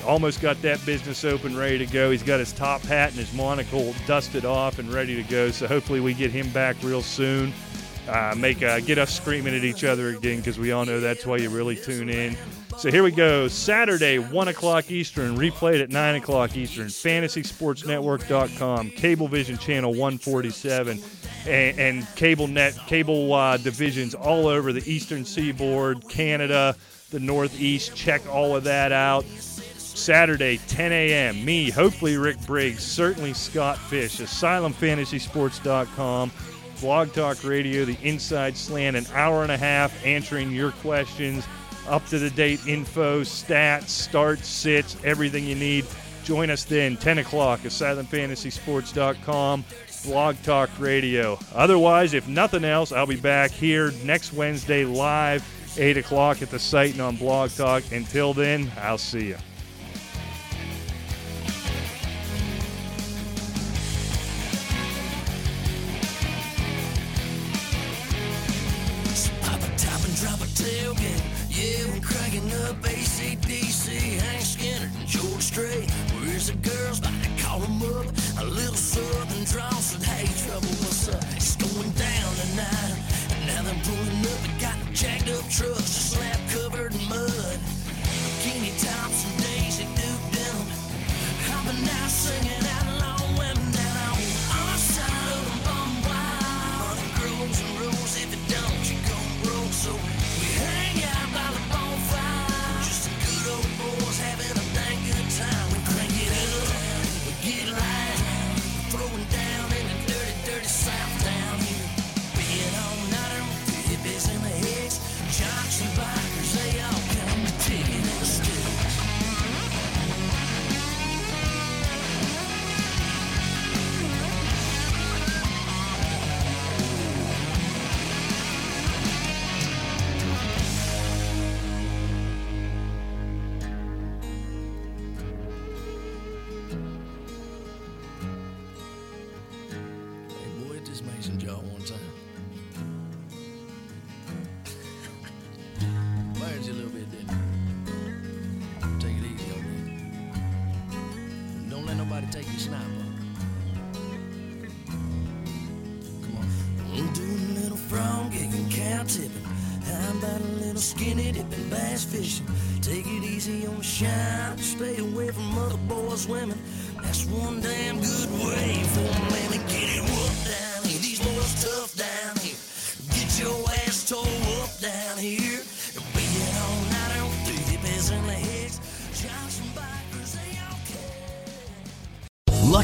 Almost got that business open, ready to go. He's got his top hat and his monocle dusted off and ready to go. So, hopefully, we get him back real soon. Uh, make uh, get us screaming at each other again because we all know that's why you really tune in. So here we go. Saturday, 1 o'clock Eastern, replayed at 9 o'clock Eastern. FantasySportsNetwork.com, Cablevision Channel 147 and, and cable net cable uh, divisions all over the eastern seaboard, Canada, the Northeast. Check all of that out. Saturday, 10 a.m. Me, hopefully Rick Briggs, certainly Scott Fish, AsylumFantasySports.com, Blog Talk Radio, the Inside Slant, an hour and a half answering your questions, up to the date info, stats, starts, sits, everything you need. Join us then, 10 o'clock, at AsylumFantasySports.com. Blog Talk Radio. Otherwise, if nothing else, I'll be back here next Wednesday live, 8 o'clock at the site and on Blog Talk. Until then, I'll see you. About a little skinny dipping, bass fishing? Take it easy on the shine. Stay away from other boys' women. That's one damn good way for a